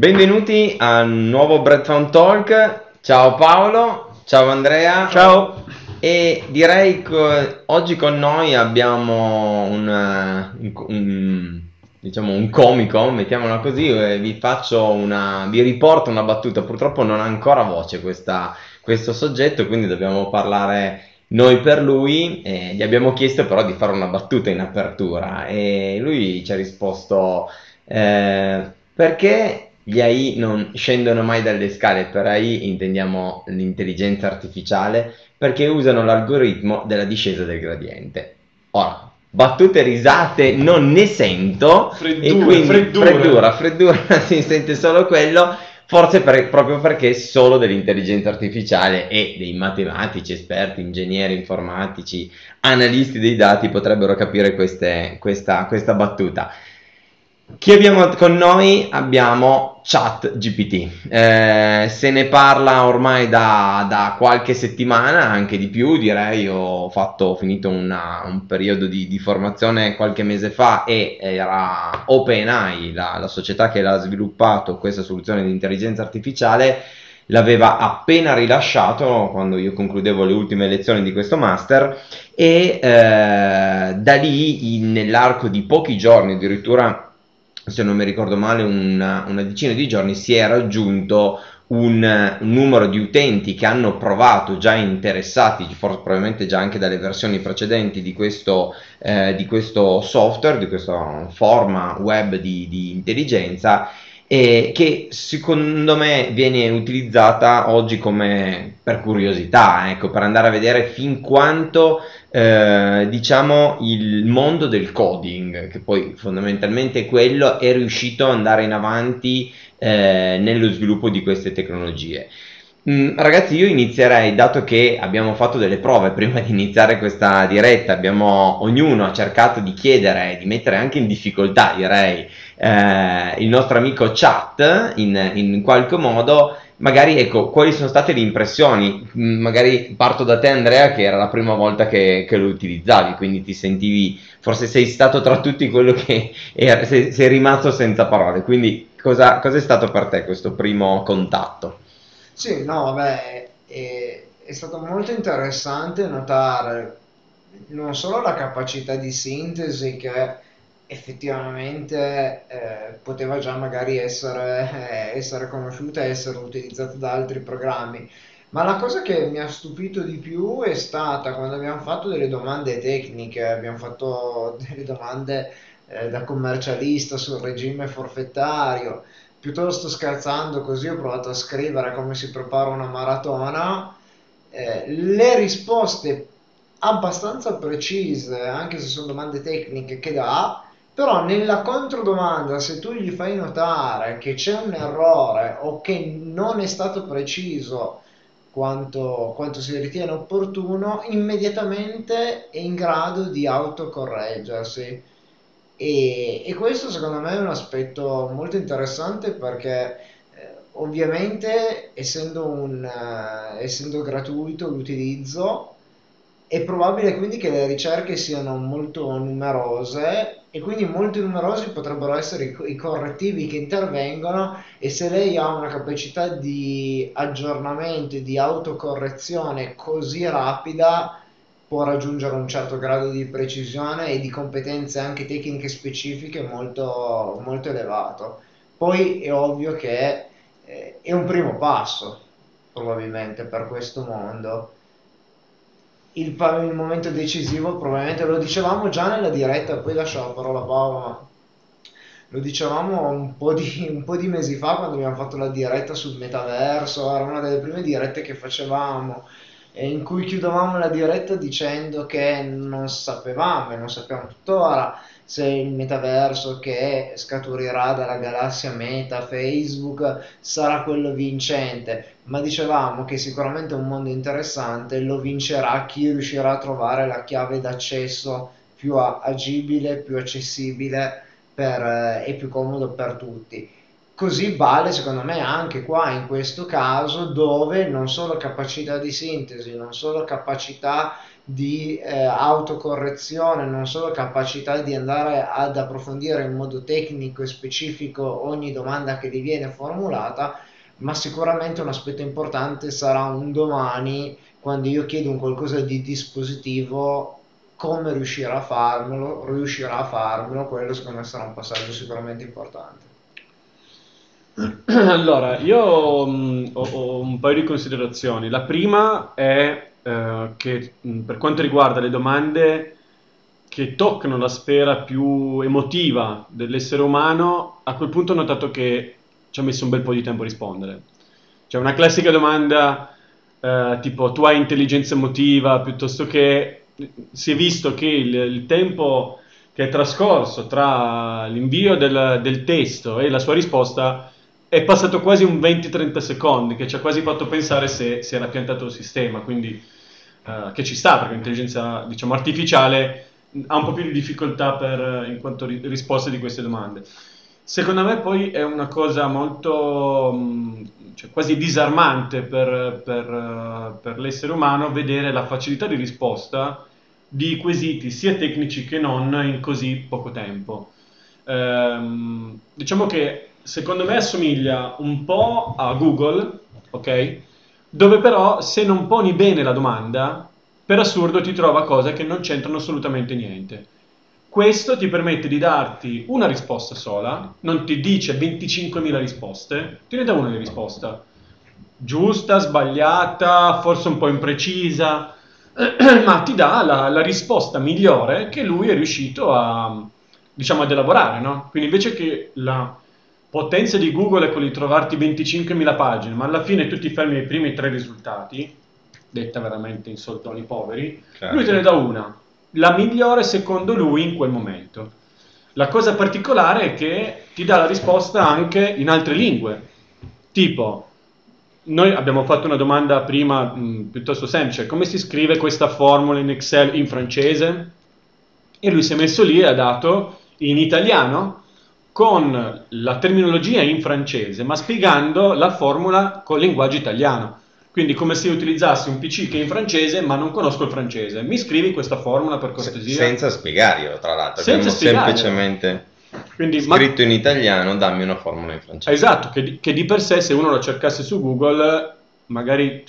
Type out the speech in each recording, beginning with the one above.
Benvenuti al nuovo Breadfound Talk. Ciao Paolo, ciao Andrea. Ciao. E direi che oggi con noi abbiamo un, un, un, diciamo un comico, mettiamola così, vi faccio una, vi riporto una battuta. Purtroppo non ha ancora voce questa, questo soggetto, quindi dobbiamo parlare noi per lui. Eh, gli abbiamo chiesto però di fare una battuta in apertura e lui ci ha risposto eh, perché gli AI non scendono mai dalle scale, per AI intendiamo l'intelligenza artificiale, perché usano l'algoritmo della discesa del gradiente. Ora, battute risate non ne sento, freddura, e quindi freddura, freddura, freddura si sente solo quello, forse per, proprio perché solo dell'intelligenza artificiale e dei matematici, esperti, ingegneri informatici, analisti dei dati potrebbero capire queste, questa, questa battuta. Chi abbiamo con noi? Abbiamo ChatGPT. Eh, se ne parla ormai da, da, qualche settimana, anche di più, direi. Ho, fatto, ho finito una, un periodo di, di, formazione qualche mese fa e era OpenAI, la, la società che l'ha sviluppato questa soluzione di intelligenza artificiale l'aveva appena rilasciato quando io concludevo le ultime lezioni di questo master e eh, da lì in, nell'arco di pochi giorni addirittura se non mi ricordo male, una, una decina di giorni si è raggiunto un, un, numero di utenti che hanno provato, già interessati, forse probabilmente già anche dalle versioni precedenti di questo, eh, di questo software, di questa forma web di, di intelligenza, e che secondo me viene utilizzata oggi come per curiosità, ecco, per andare a vedere fin quanto eh, diciamo il mondo del coding, che poi fondamentalmente quello è riuscito ad andare in avanti eh, nello sviluppo di queste tecnologie. Mm, ragazzi, io inizierei, dato che abbiamo fatto delle prove prima di iniziare questa diretta, abbiamo ognuno ha cercato di chiedere, di mettere anche in difficoltà, direi, eh, il nostro amico chat in, in qualche modo magari ecco, quali sono state le impressioni? Mm, magari parto da te Andrea che era la prima volta che, che lo utilizzavi, quindi ti sentivi, forse sei stato tra tutti quello che era, sei, sei, rimasto senza parole, quindi cosa, cosa, è stato per te questo primo contatto? Sì, no, vabbè, è, è stato molto interessante notare non solo la capacità di sintesi che effettivamente eh, poteva già magari essere, eh, essere conosciuta e essere utilizzata da altri programmi. Ma la cosa che mi ha stupito di più è stata quando abbiamo fatto delle domande tecniche, abbiamo fatto delle domande eh, da commercialista sul regime forfettario, piuttosto scherzando così ho provato a scrivere come si prepara una maratona, eh, le risposte abbastanza precise, anche se sono domande tecniche che dà, però nella controdomanda, se tu gli fai notare che c'è un errore o che non è stato preciso quanto, quanto si ritiene opportuno, immediatamente è in grado di autocorreggersi. E, e questo secondo me è un aspetto molto interessante perché eh, ovviamente essendo, un, uh, essendo gratuito l'utilizzo è probabile quindi che le ricerche siano molto numerose e quindi molto numerosi potrebbero essere i, i correttivi che intervengono e se lei ha una capacità di aggiornamento e di autocorrezione così rapida può raggiungere un certo grado di precisione e di competenze anche tecniche specifiche molto, molto elevato. Poi è ovvio che eh, è un primo passo probabilmente per questo mondo il, il, momento decisivo probabilmente lo dicevamo già nella diretta, poi lascio la parola a Paolo, lo dicevamo un po, di, un po' di mesi fa quando abbiamo fatto la diretta sul metaverso, era una delle prime dirette che facevamo in cui chiudevamo la diretta dicendo che non sapevamo e non sappiamo tuttora se il metaverso che scaturirà dalla galassia Meta, Facebook, sarà quello vincente, ma dicevamo che sicuramente è un mondo interessante, lo vincerà chi riuscirà a trovare la chiave d'accesso più agibile, più accessibile per, eh, e più comodo per tutti Così vale secondo me anche qua in questo caso dove non solo capacità di sintesi, non solo capacità di eh, autocorrezione, non solo capacità di andare ad approfondire in modo tecnico e specifico ogni domanda che gli viene formulata, ma sicuramente un aspetto importante sarà un domani quando io chiedo un qualcosa di dispositivo come riuscirà a farmelo, riuscirà a farmelo, quello secondo me sarà un passaggio sicuramente importante. Allora, io mh, ho, ho un paio di considerazioni. La prima è eh, che mh, per quanto riguarda le domande che toccano la sfera più emotiva dell'essere umano, a quel punto ho notato che ci ha messo un bel po' di tempo a rispondere. Cioè una classica domanda eh, tipo tu hai intelligenza emotiva piuttosto che si è visto che il, il tempo che è trascorso tra l'invio del, del, testo e la sua risposta è passato quasi un 20-30 secondi, che ci ha quasi fatto pensare se si era piantato il sistema, quindi eh, che ci sta, perché l'intelligenza diciamo, artificiale ha un po' più di difficoltà per, in quanto ri- risposte di queste domande. Secondo me poi è una cosa molto, mm, cioè quasi disarmante per, per, per, l'essere umano vedere la facilità di risposta di quesiti sia tecnici che non in così poco tempo. Ehm, diciamo che secondo me assomiglia un po' a Google, ok? Dove però se non poni bene la domanda, per assurdo ti trova cose che non c'entrano assolutamente niente. Questo ti permette di darti una risposta sola, non ti dice 25.000 risposte, ti ne dà una di risposta. Giusta, sbagliata, forse un po' imprecisa, ma ti dà la, la, risposta migliore che lui è riuscito a, diciamo, ad elaborare. No? Quindi invece che la potenza di Google è quella di trovarti 25.000 pagine, ma alla fine tu ti fermi ai primi tre risultati, detta veramente in soldoni poveri, certo. lui te ne dà una la migliore secondo lui in quel momento. La cosa particolare è che ti dà la risposta anche in altre lingue, tipo noi abbiamo fatto una domanda prima mh, piuttosto semplice, come si scrive questa formula in Excel in francese? E lui si è messo lì e ha dato in italiano con la terminologia in francese, ma spiegando la formula col linguaggio italiano. Quindi come se io utilizzassi un PC che è in francese ma non conosco il francese. Mi scrivi questa formula per cortesia? senza spiegarglielo, tra l'altro. Senza Abbiamo semplicemente Quindi, scritto ma... in italiano, dammi una formula in francese. Esatto, che di, che di per sé se uno la cercasse su Google, magari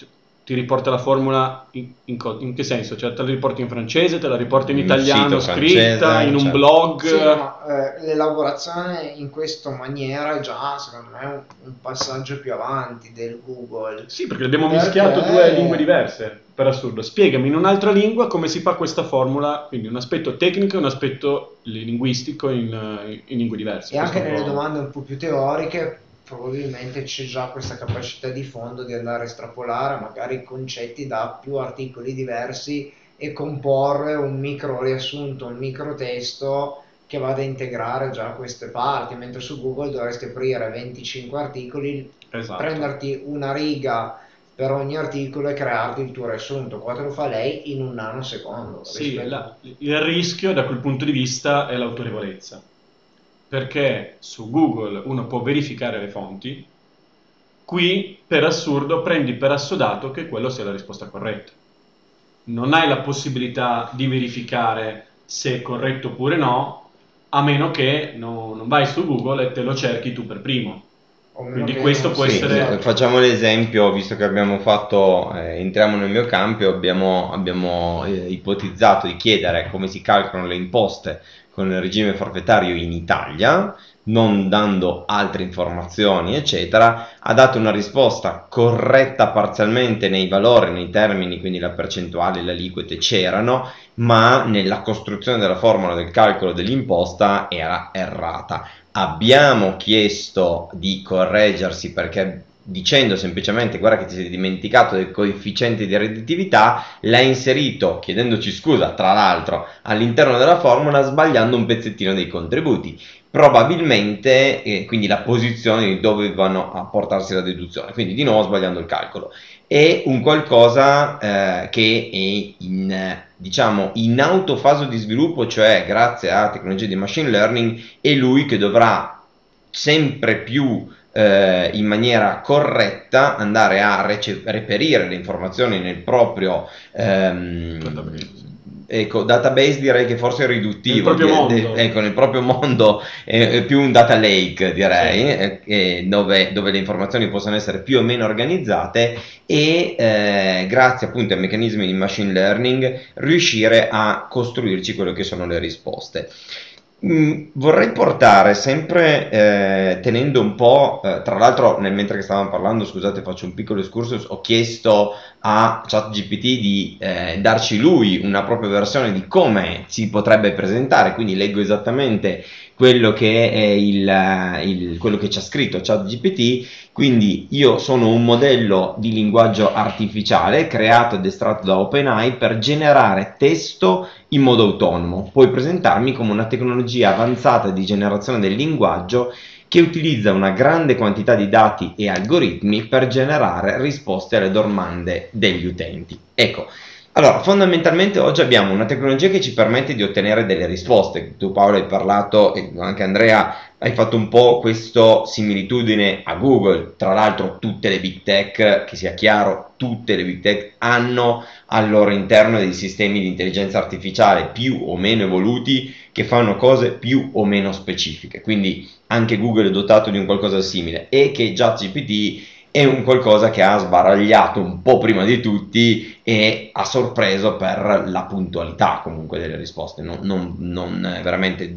ti riporta la formula in, in, in, che senso? Cioè te la riporti in francese, te la riporti in, in italiano scritta, francese, in un certo. blog? Sì, ma, eh, l'elaborazione in questa maniera è già secondo me un, un, passaggio più avanti del Google. Sì, perché abbiamo perché... mischiato due lingue diverse, per assurdo. Spiegami in un'altra lingua come si fa questa formula, quindi un aspetto tecnico e un aspetto linguistico in, lingue diverse. E anche nelle domande un po' più teoriche probabilmente c'è già questa capacità di fondo di andare a estrapolare magari concetti da più articoli diversi e comporre un micro riassunto, un micro testo che vada a integrare già queste parti, mentre su Google dovresti aprire 25 articoli, esatto. prenderti una riga per ogni articolo e crearti il tuo riassunto. Qua te lo fa lei in un nanosecondo. Sì, la, il rischio da quel punto di vista è l'autorevolezza perché su Google uno può verificare le fonti, qui per assurdo prendi per assodato che quello sia la risposta corretta. Non hai la possibilità di verificare se è corretto oppure no, a meno che no, non vai su Google e te lo cerchi tu per primo. Quindi questo può sì, essere... Facciamo l'esempio, visto che abbiamo fatto, eh, entriamo nel mio campo, abbiamo, abbiamo eh, ipotizzato di chiedere come si calcolano le imposte con il regime forfettario in Italia, non dando altre informazioni, eccetera, ha dato una risposta corretta parzialmente nei valori, nei termini, quindi la percentuale, le aliquote c'erano, ma nella costruzione della formula del calcolo dell'imposta era errata. Abbiamo chiesto di correggersi perché dicendo semplicemente guarda che ti sei dimenticato del coefficiente di redditività, l'ha inserito chiedendoci scusa tra l'altro all'interno della formula sbagliando un pezzettino dei contributi. Probabilmente, eh, quindi la posizione di dove vanno a portarsi la deduzione, quindi di nuovo sbagliando il calcolo. È un qualcosa eh, che è in, diciamo, in autofase di sviluppo, cioè grazie a tecnologie di machine learning, è lui che dovrà sempre più eh, in maniera corretta andare a rece- reperire le informazioni nel proprio ehm, ecco, database direi che forse è riduttivo, nel proprio mondo, de- ecco, nel proprio mondo è, è più un data lake direi, eh, eh, dove, dove le informazioni possono essere più o meno organizzate e eh, grazie appunto ai meccanismi di machine learning riuscire a costruirci quello che sono le risposte. Mm, vorrei portare sempre eh, tenendo un po', eh, tra l'altro nel mentre stavamo parlando, scusate faccio un piccolo excursus, ho chiesto a ChatGPT di eh, darci lui una propria versione di come si potrebbe presentare, quindi leggo esattamente quello che è il, il- quello che ci ha scritto ChatGPT, quindi io sono un modello di linguaggio artificiale creato ed estratto da OpenAI per generare testo in modo autonomo. Puoi presentarmi come una tecnologia avanzata di generazione del linguaggio che utilizza una grande quantità di dati e algoritmi per generare risposte alle domande degli utenti. Ecco, allora, fondamentalmente oggi abbiamo una tecnologia che ci permette di ottenere delle risposte. Tu Paolo hai parlato, e anche Andrea, hai fatto un po' questa similitudine a Google. Tra l'altro tutte le big tech, che sia chiaro, tutte le big tech hanno al loro interno dei sistemi di intelligenza artificiale più o meno evoluti che fanno cose più o meno specifiche. Quindi anche Google è dotato di un qualcosa simile e che ChatGPT è un qualcosa che ha sbaragliato un po' prima di tutti e ha sorpreso per la puntualità comunque delle risposte, non, non- non, veramente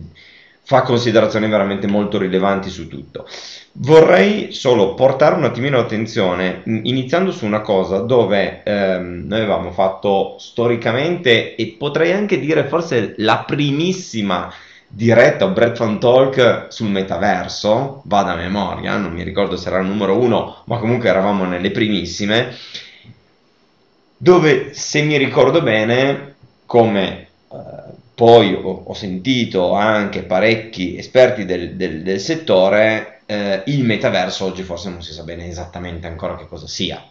fa considerazioni veramente molto rilevanti su tutto. Vorrei solo portare un attimino l'attenzione, mh, iniziando su una cosa dove ehm, noi avevamo fatto storicamente e potrei anche dire forse la primissima diretta o Breadfan Talk sul metaverso, vado a memoria, non mi ricordo se era il numero uno, ma comunque eravamo nelle primissime, dove se mi ricordo bene, come eh, poi ho, ho sentito anche parecchi esperti del, del- del settore, eh, il metaverso oggi forse non si sa bene esattamente ancora che cosa sia,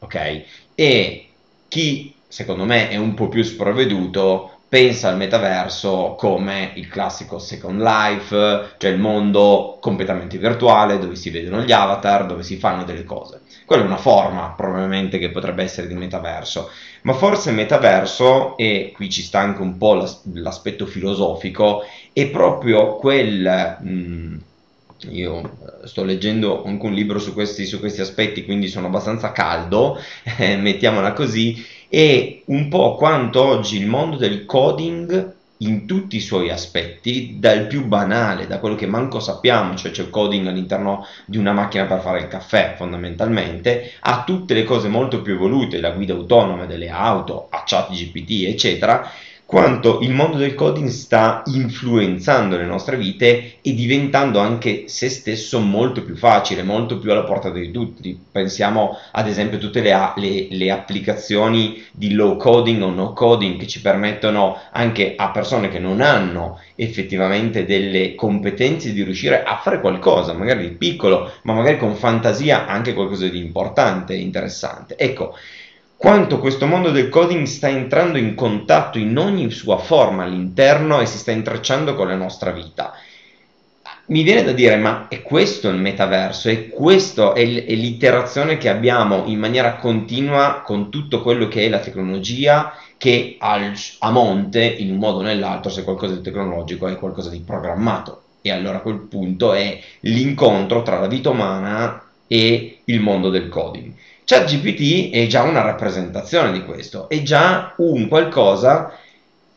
ok? E chi secondo me è un po' più sprovveduto pensa al metaverso come il classico Second Life, cioè il mondo completamente virtuale dove si vedono gli avatar, dove si fanno delle cose. Quella è una forma probabilmente che potrebbe essere di metaverso, ma forse metaverso, e qui ci sta anche un po' l'as- l'aspetto filosofico, è proprio quel... mm, io eh, sto leggendo anche un libro su questi, su questi aspetti, quindi sono abbastanza caldo, eh, mettiamola così, e un po' quanto oggi il mondo del coding in tutti i suoi aspetti, dal più banale, da quello che manco sappiamo, cioè c'è il coding all'interno di una macchina per fare il caffè fondamentalmente, a tutte le cose molto più evolute, la guida autonoma delle auto, a chat GPT, eccetera, quanto il mondo del coding sta influenzando le nostre vite e diventando anche se stesso molto più facile, molto più alla portata di tutti. Pensiamo ad esempio a tutte le, le- le applicazioni di low coding o no coding che ci permettono anche a persone che non hanno effettivamente delle competenze di riuscire a fare qualcosa, magari di piccolo, ma magari con fantasia anche qualcosa di importante interessante. Ecco, quanto questo mondo del coding sta entrando in contatto in ogni sua forma all'interno e si sta intrecciando con la nostra vita. Mi viene da dire, ma è questo il metaverso? È l- è l'iterazione che abbiamo in maniera continua con tutto quello che è la tecnologia che al- a monte, in un modo o nell'altro, se qualcosa di tecnologico è qualcosa di programmato. E allora a quel punto è l'incontro tra la vita umana e il mondo del coding. ChatGPT è già una rappresentazione di questo, è già un qualcosa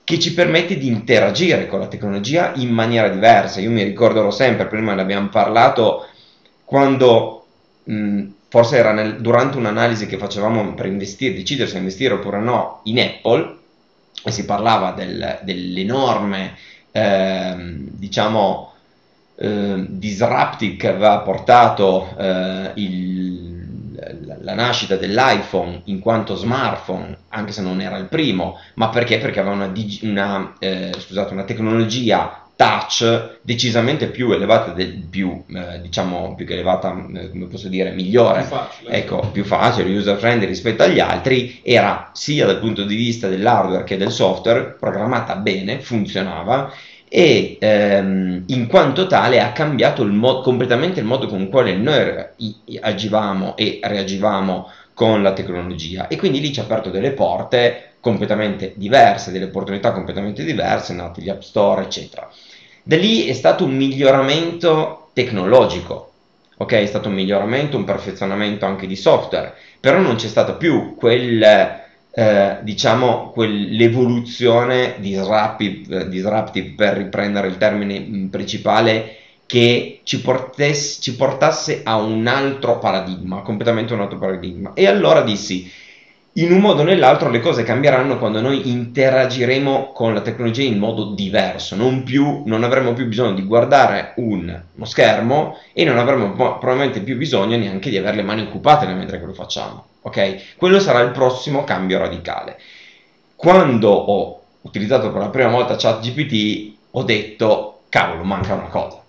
che ci permette di interagire con la tecnologia in maniera diversa. Io mi ricorderò sempre, prima ne abbiamo parlato, quando mh, forse era nel- durante un'analisi che facevamo per investire, decidere se investire oppure no in Apple, e si parlava del- dell'enorme, ehm, diciamo, eh, disruptive che aveva portato eh, il- la nascita dell'iPhone in quanto smartphone, anche se non era il primo, ma perché? Perché aveva una, digi- una, eh, scusate, una tecnologia touch decisamente più elevata, del, più, eh, diciamo, più che elevata, eh, come posso dire, migliore Più facile. ecco, più facile, user friendly rispetto agli altri, era sia dal punto di vista dell'hardware che del software programmata bene, funzionava e ehm, in quanto tale ha cambiato il mo- completamente il modo con quale noi agivamo e reagivamo con la tecnologia e quindi lì ci ha aperto delle porte completamente diverse, delle opportunità completamente diverse, nati gli app store, eccetera. Da lì è stato un miglioramento tecnologico, ok? È stato un miglioramento, un perfezionamento anche di software, però non c'è stato più quel eh, diciamo quell'evoluzione disruptive, disruptive, per riprendere il termine mm, principale che ci, portes, ci portasse a un altro paradigma, completamente un altro paradigma. E allora dissi, in un modo o nell'altro le cose cambieranno quando noi interagiremo con la tecnologia in modo diverso, non, più, non avremo più bisogno di guardare un, uno schermo e non avremo probabilmente più bisogno neanche di avere le mani occupate mentre lo facciamo. Ok? Quello sarà il prossimo cambio radicale. Quando ho utilizzato per la prima volta ChatGPT ho detto, cavolo, manca una cosa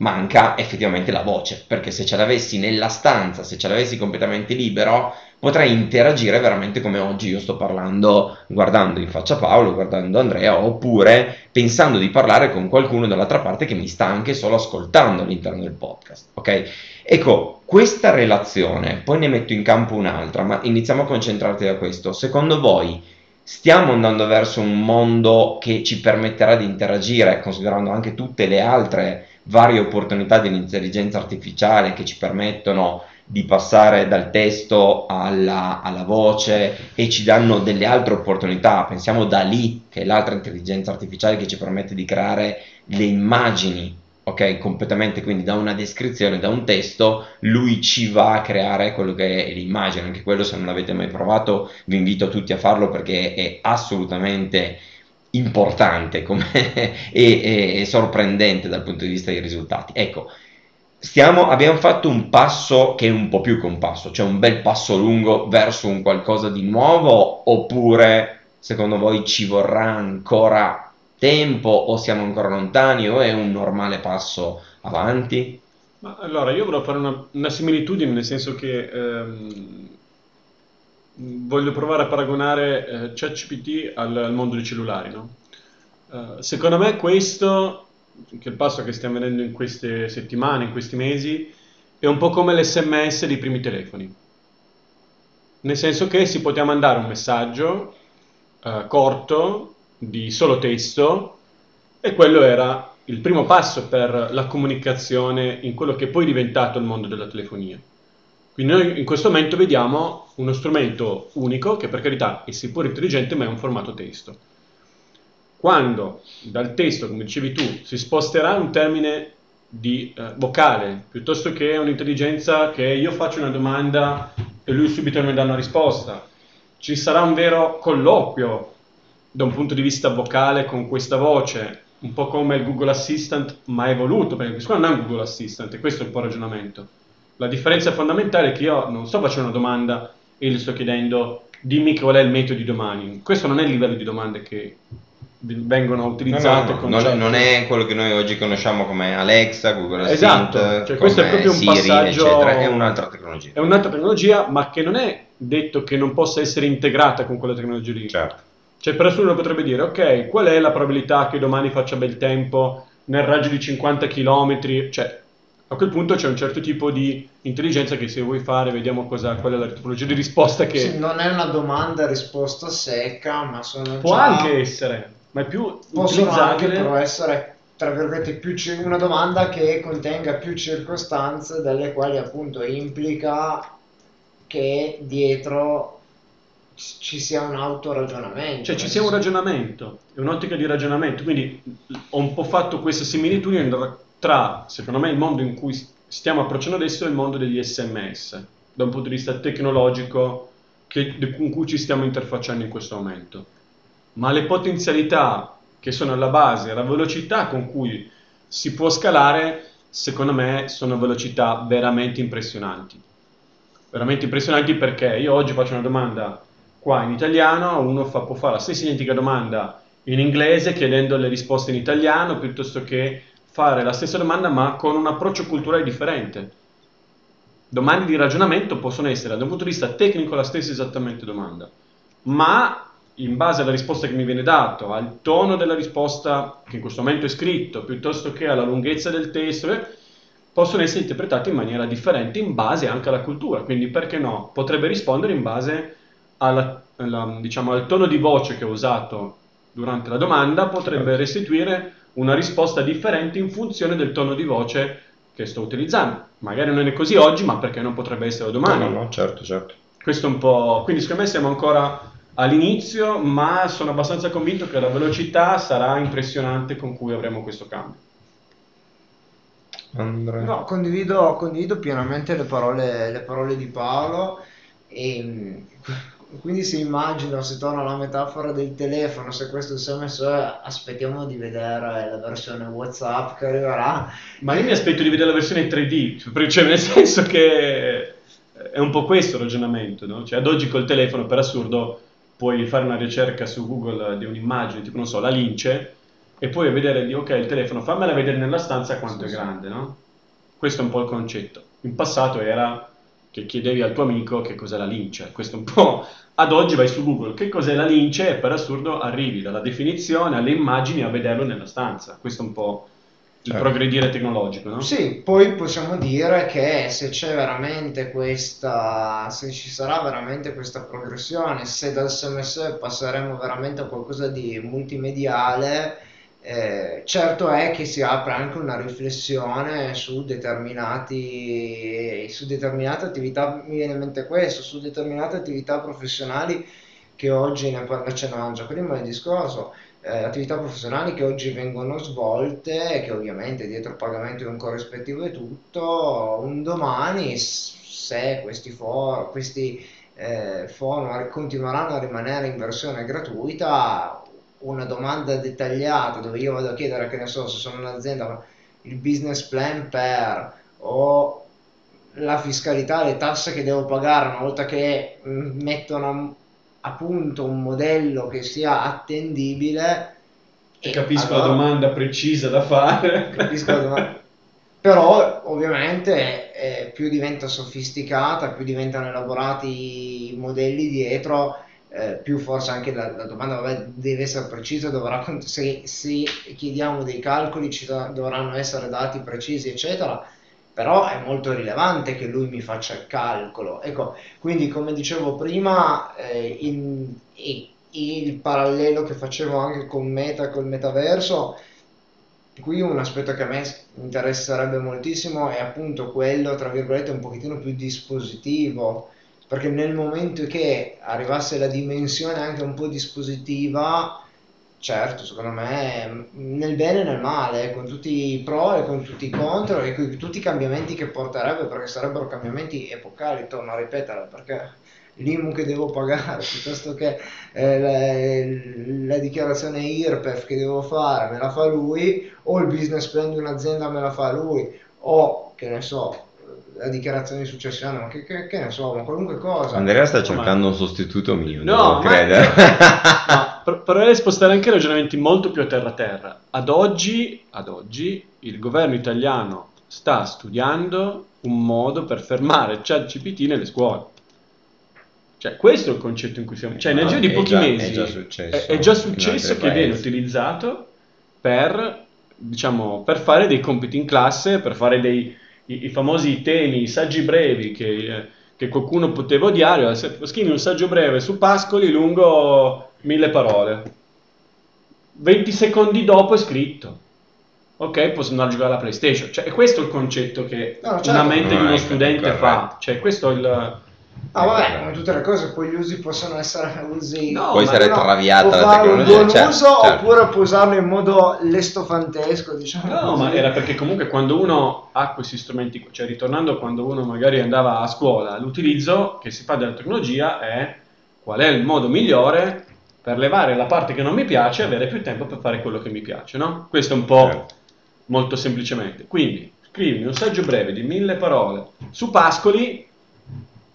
manca effettivamente la voce, perché se ce l'avessi nella stanza, se ce l'avessi completamente libero, potrei interagire veramente come oggi io sto parlando, guardando in faccia Paolo, guardando Andrea, oppure pensando di parlare con qualcuno dall'altra parte che mi sta anche solo ascoltando all'interno del podcast, ok? Ecco, questa relazione, poi ne metto in campo un'altra, ma iniziamo a concentrarti da questo. Secondo voi stiamo andando verso un mondo che ci permetterà di interagire, considerando anche tutte le altre varie opportunità dell'intelligenza artificiale che ci permettono di passare dal testo alla, alla, voce e ci danno delle altre opportunità. Pensiamo da lì, che è l'altra intelligenza artificiale che ci permette di creare le immagini, ok? Completamente, quindi da una descrizione, da un testo, lui ci va a creare quello che è l'immagine. Anche quello, se non l'avete mai provato, vi invito tutti a farlo perché è assolutamente importante e, e, e, sorprendente dal punto di vista dei risultati. Ecco, stiamo, abbiamo fatto un passo che è un po' più che un passo, cioè un bel passo lungo verso un qualcosa di nuovo oppure secondo voi ci vorrà ancora tempo o siamo ancora lontani o è un normale passo avanti? Ma allora, io volevo fare una, una similitudine, nel senso che ehm, voglio provare a paragonare eh, ChatGPT al, al, mondo dei cellulari, no? uh, secondo me questo, che è il passo che stiamo vedendo in queste settimane, in questi mesi, è un po' come l'SMS dei primi telefoni. Nel senso che si poteva mandare un messaggio uh, corto, di solo testo, e quello era il primo passo per la comunicazione in quello che è poi diventato il mondo della telefonia. Quindi noi in questo momento vediamo uno strumento unico che per carità è seppur intelligente ma è un formato testo. Quando dal testo, come dicevi tu, si sposterà un termine di eh, vocale piuttosto che un'intelligenza che io faccio una domanda e lui subito mi dà una risposta, ci sarà un vero colloquio da un punto di vista vocale con questa voce, un po' come il Google Assistant ma evoluto, perché questo non è un Google Assistant, e questo è un po' il ragionamento la differenza fondamentale è che io non sto facendo una domanda e gli sto chiedendo dimmi qual è il metodo di domani. Questo non è il livello di domande che vengono utilizzate. No, no, no, non, non, è quello che noi oggi conosciamo come Alexa, Google Assistant, esatto, cioè questo è proprio un Siri, passaggio, eccetera. è un'altra tecnologia. È un'altra tecnologia, ma che non è detto che non possa essere integrata con quella tecnologia lì. Certo. Cioè per nessuno potrebbe dire, ok, qual è la probabilità che domani faccia bel tempo nel raggio di 50 km? Cioè, a quel punto c'è un certo tipo di intelligenza che se vuoi fare vediamo cosa, qual è la tipologia di risposta che... Sì, non è una domanda risposta secca, ma sono Può già... anche essere, ma è più Possono anche però essere, tra virgolette, più una domanda che contenga più circostanze delle quali appunto implica che dietro ci sia un autoragionamento. Cioè ci sia un ragionamento, è un'ottica di ragionamento, quindi ho un po' fatto questa similitudine tra, secondo me, il mondo in cui stiamo approcciando adesso e il mondo degli SMS, da un punto di vista tecnologico che, con cui ci stiamo interfacciando in questo momento. Ma le potenzialità che sono alla base, la velocità con cui si può scalare, secondo me, sono velocità veramente impressionanti. Veramente impressionanti perché io oggi faccio una domanda qua in italiano, uno fa, può fare la stessa identica domanda in inglese chiedendo le risposte in italiano piuttosto che fare la stessa domanda ma con un approccio culturale differente. Domande di ragionamento possono essere da un punto di vista tecnico la stessa esattamente domanda, ma in base alla risposta che mi viene dato, al tono della risposta che in questo momento è scritto, piuttosto che alla lunghezza del testo, eh, possono essere interpretati in maniera differente in base anche alla cultura. Quindi perché no? Potrebbe rispondere in base alla, alla, diciamo, al tono di voce che ho usato durante la domanda, potrebbe certo. restituire una risposta differente in funzione del tono di voce che sto utilizzando. Magari non è così oggi, ma perché non potrebbe essere domani? No, no, no certo, certo. Questo è un po'... Quindi secondo me siamo ancora all'inizio, ma sono abbastanza convinto che la velocità sarà impressionante con cui avremo questo cambio. Andrea. No, condivido, condivido pienamente le parole, le parole di Paolo e quindi se immagino, se torna alla metafora del telefono, se questo è il SMS, aspettiamo di vedere la versione WhatsApp che arriverà. Ma io mi aspetto di vedere la versione 3D, cioè nel senso che è un po' questo il ragionamento, no? Cioè ad oggi col telefono, per assurdo, puoi fare una ricerca su Google di un'immagine, tipo non so, la lince, e poi vedere di ok, il telefono fammela vedere nella stanza quanto sì, è grande, no? Questo è un po' il concetto. In passato era che chiedevi al tuo amico che cos'è la lince. Questo un po' ad oggi vai su Google, che cos'è la lince e per assurdo arrivi dalla definizione alle immagini a vederlo nella stanza. Questo è un po' il certo. progredire tecnologico, no? Sì, poi possiamo dire che se c'è veramente questa, se ci sarà veramente questa progressione, se dal SMS passeremo veramente a qualcosa di multimediale, eh, certo è che si apre anche una riflessione su, determinati, su determinate attività, mi viene in mente questo, su determinate attività professionali che oggi ne accennavamo già prima del discorso, eh, attività professionali che oggi vengono svolte, che ovviamente dietro pagamento di un corrispettivo e tutto, un domani se questi, for, questi eh, continueranno a rimanere in versione gratuita, una domanda dettagliata dove io vado a chiedere, che ne so, se sono un'azienda, il business plan per o la fiscalità, le tasse che devo pagare una volta che mettono a punto un modello che sia attendibile. E capisco allora, la domanda precisa da fare. Capisco la domanda. Però ovviamente eh, più diventa sofisticata, più diventano elaborati i modelli dietro, eh, più forse anche la, la domanda vabbè, deve essere precisa, dovrà, se, se, chiediamo dei calcoli ci dovranno essere dati precisi, eccetera, però è molto rilevante che lui mi faccia il calcolo. Ecco, quindi come dicevo prima, eh, in, in, il parallelo che facevo anche con Meta, col metaverso, qui un aspetto che a me interesserebbe moltissimo è appunto quello, tra virgolette, un pochettino più dispositivo perché nel momento che arrivasse la dimensione anche un po' dispositiva, certo, secondo me, nel bene e nel male, con tutti i pro e con tutti i contro e con tutti i cambiamenti che porterebbe, perché sarebbero cambiamenti epocali, torno a ripetere, perché l'IMU che devo pagare piuttosto che eh, la, la, dichiarazione IRPEF che devo fare me la fa lui o il business plan di un'azienda me la fa lui o che ne so la dichiarazione di successione, ma che, che, che, ne so, ma qualunque cosa. Andrea sta cercando un sostituto mio, no, devo credere. no, per, per spostare anche ragionamenti molto più a terra terra. Ad oggi, ad oggi il governo italiano sta studiando un modo per fermare ChatGPT nelle scuole. Cioè, questo è il concetto in cui siamo. Cioè, nel giro di pochi già, mesi è già successo, è, è già successo che paesi. viene utilizzato per, diciamo, per fare dei compiti in classe, per fare dei, i, i famosi temi, i saggi brevi che, eh, che qualcuno poteva odiare, scrivi un saggio breve su Pascoli lungo mille parole. 20 secondi dopo è scritto. Ok, posso andare a giocare alla PlayStation. Cioè, è questo il concetto che no, certo. una mente di uno studente fa. Cioè, questo è il Ah, vabbè, come tutte le cose, poi gli usi possono essere usi. No, può essere no, traviata la tecnologia. Buon certo, uso certo. oppure può usarlo in modo lestofantesco, diciamo. No, così. ma era perché comunque quando uno ha questi strumenti, cioè ritornando quando uno magari andava a scuola, l'utilizzo che si fa della tecnologia è qual è il modo migliore per levare la parte che non mi piace e avere più tempo per fare quello che mi piace, no? Questo è un po' certo. molto semplicemente. Quindi, scrivimi un saggio breve di mille parole su Pascoli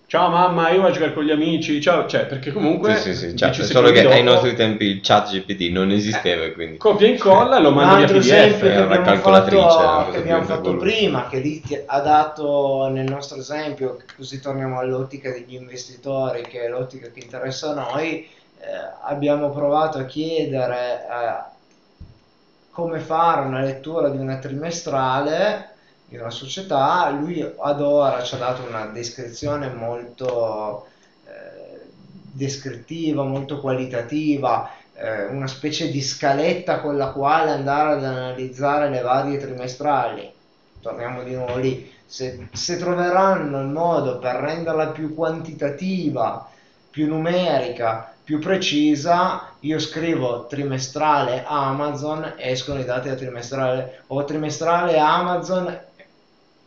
ciao mamma, io vado a giocare con gli amici, ciao, cioè, perché comunque... Sì, sì, sì, cioè, solo che dopo, ai nostri tempi il chat GPT non esisteva, eh, quindi... Copia e incolla, lo mandi via PDF. Che abbiamo calcolatrice. Fatto, che abbiamo fatto prima, che lì ha dato nel nostro esempio, così torniamo all'ottica degli investitori, che è l'ottica che interessa a noi, eh, abbiamo provato a chiedere eh, come fare una lettura di una trimestrale di una società, lui ad ora ci ha dato una descrizione molto eh, descrittiva, molto qualitativa, eh, una specie di scaletta con la quale andare ad analizzare le varie trimestrali. Torniamo di nuovo lì. Se, se troveranno il modo per renderla più quantitativa, più numerica, più precisa, io scrivo trimestrale Amazon, escono i dati da trimestrale, o trimestrale Amazon,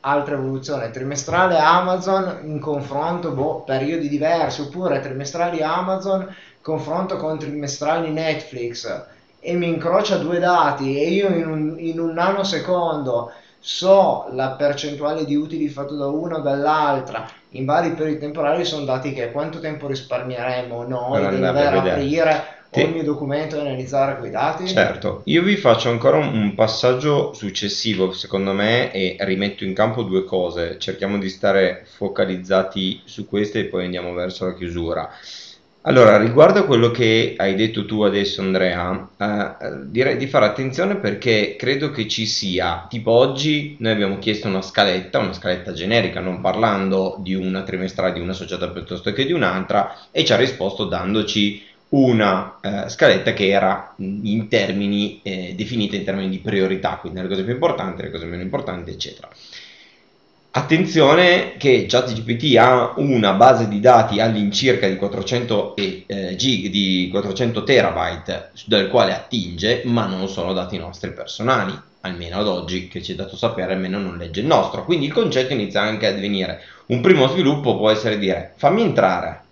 altra evoluzione, trimestrale Amazon in confronto, boh, periodi diversi, oppure trimestrali Amazon, confronto con trimestrali Netflix, e mi incrocia due dati e io in un, in un nanosecondo so la percentuale di utili fatto da una o dall'altra. In vari periodi temporali sono dati che quanto tempo risparmieremo noi Per di dover aprire Ti- ogni documento e analizzare quei dati? Certo, io vi faccio ancora un, un passaggio successivo, secondo me, e rimetto in campo due cose. Cerchiamo di stare focalizzati su queste e poi andiamo verso la chiusura. Allora, riguardo a quello che hai detto tu adesso, Andrea, eh, direi di fare attenzione perché credo che ci sia, tipo oggi noi abbiamo chiesto una scaletta, una scaletta generica, non parlando di una trimestrale di una società piuttosto che di un'altra, e ci ha risposto dandoci una eh, scaletta che era mh, in termini eh, definita in termini di priorità, quindi le cose più importanti, le cose meno importanti, eccetera. Attenzione che ChatGPT ha una base di dati all'incirca di 400 e, eh, gig, di 400 terabyte dal quale attinge, ma non sono dati nostri personali, almeno ad oggi che ci è dato sapere, almeno non legge il nostro. Quindi il concetto inizia anche a divenire un primo sviluppo può essere dire fammi entrare,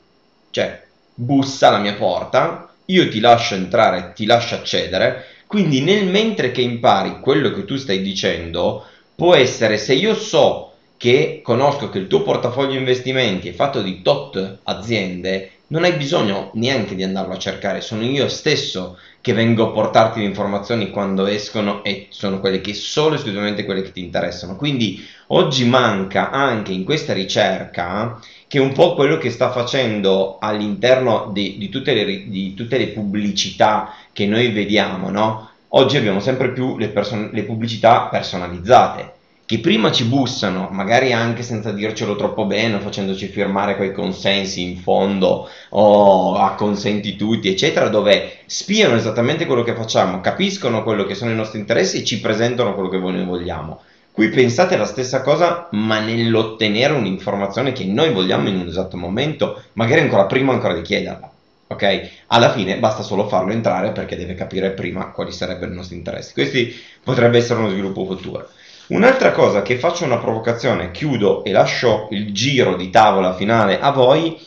cioè bussa alla mia porta, io ti lascio entrare, ti lascio accedere, quindi nel mentre che impari quello che tu stai dicendo, può essere se io so che conosco che il tuo portafoglio investimenti è fatto di tot aziende, non hai bisogno neanche di andarlo a cercare, sono io stesso che vengo a portarti le informazioni quando escono e sono quelle che solo esclusivamente quelle che ti interessano. Quindi oggi manca anche in questa ricerca che è un po' quello che sta facendo all'interno di, di tutte, le, di tutte le pubblicità che noi vediamo, no? Oggi abbiamo sempre più le, person- le pubblicità personalizzate, che prima ci bussano, magari anche senza dircelo troppo bene, facendoci firmare quei consensi in fondo o acconsenti tutti, eccetera, dove spiano esattamente quello che facciamo, capiscono quello che sono i nostri interessi e ci presentano quello che noi vogliamo. Qui pensate la stessa cosa, ma nell'ottenere un'informazione che noi vogliamo in un esatto momento, magari ancora prima ancora di chiederla. Ok? Alla fine basta solo farlo entrare perché deve capire prima quali sarebbero i nostri interessi. Questi potrebbe essere uno sviluppo futuro. Un'altra cosa che faccio una provocazione, chiudo e lascio il giro di tavola finale a voi,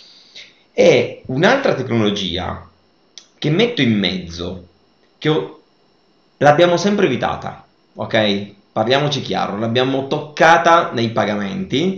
è un'altra tecnologia che metto in mezzo, che l'abbiamo sempre evitata, ok? Parliamoci chiaro, l'abbiamo toccata nei pagamenti,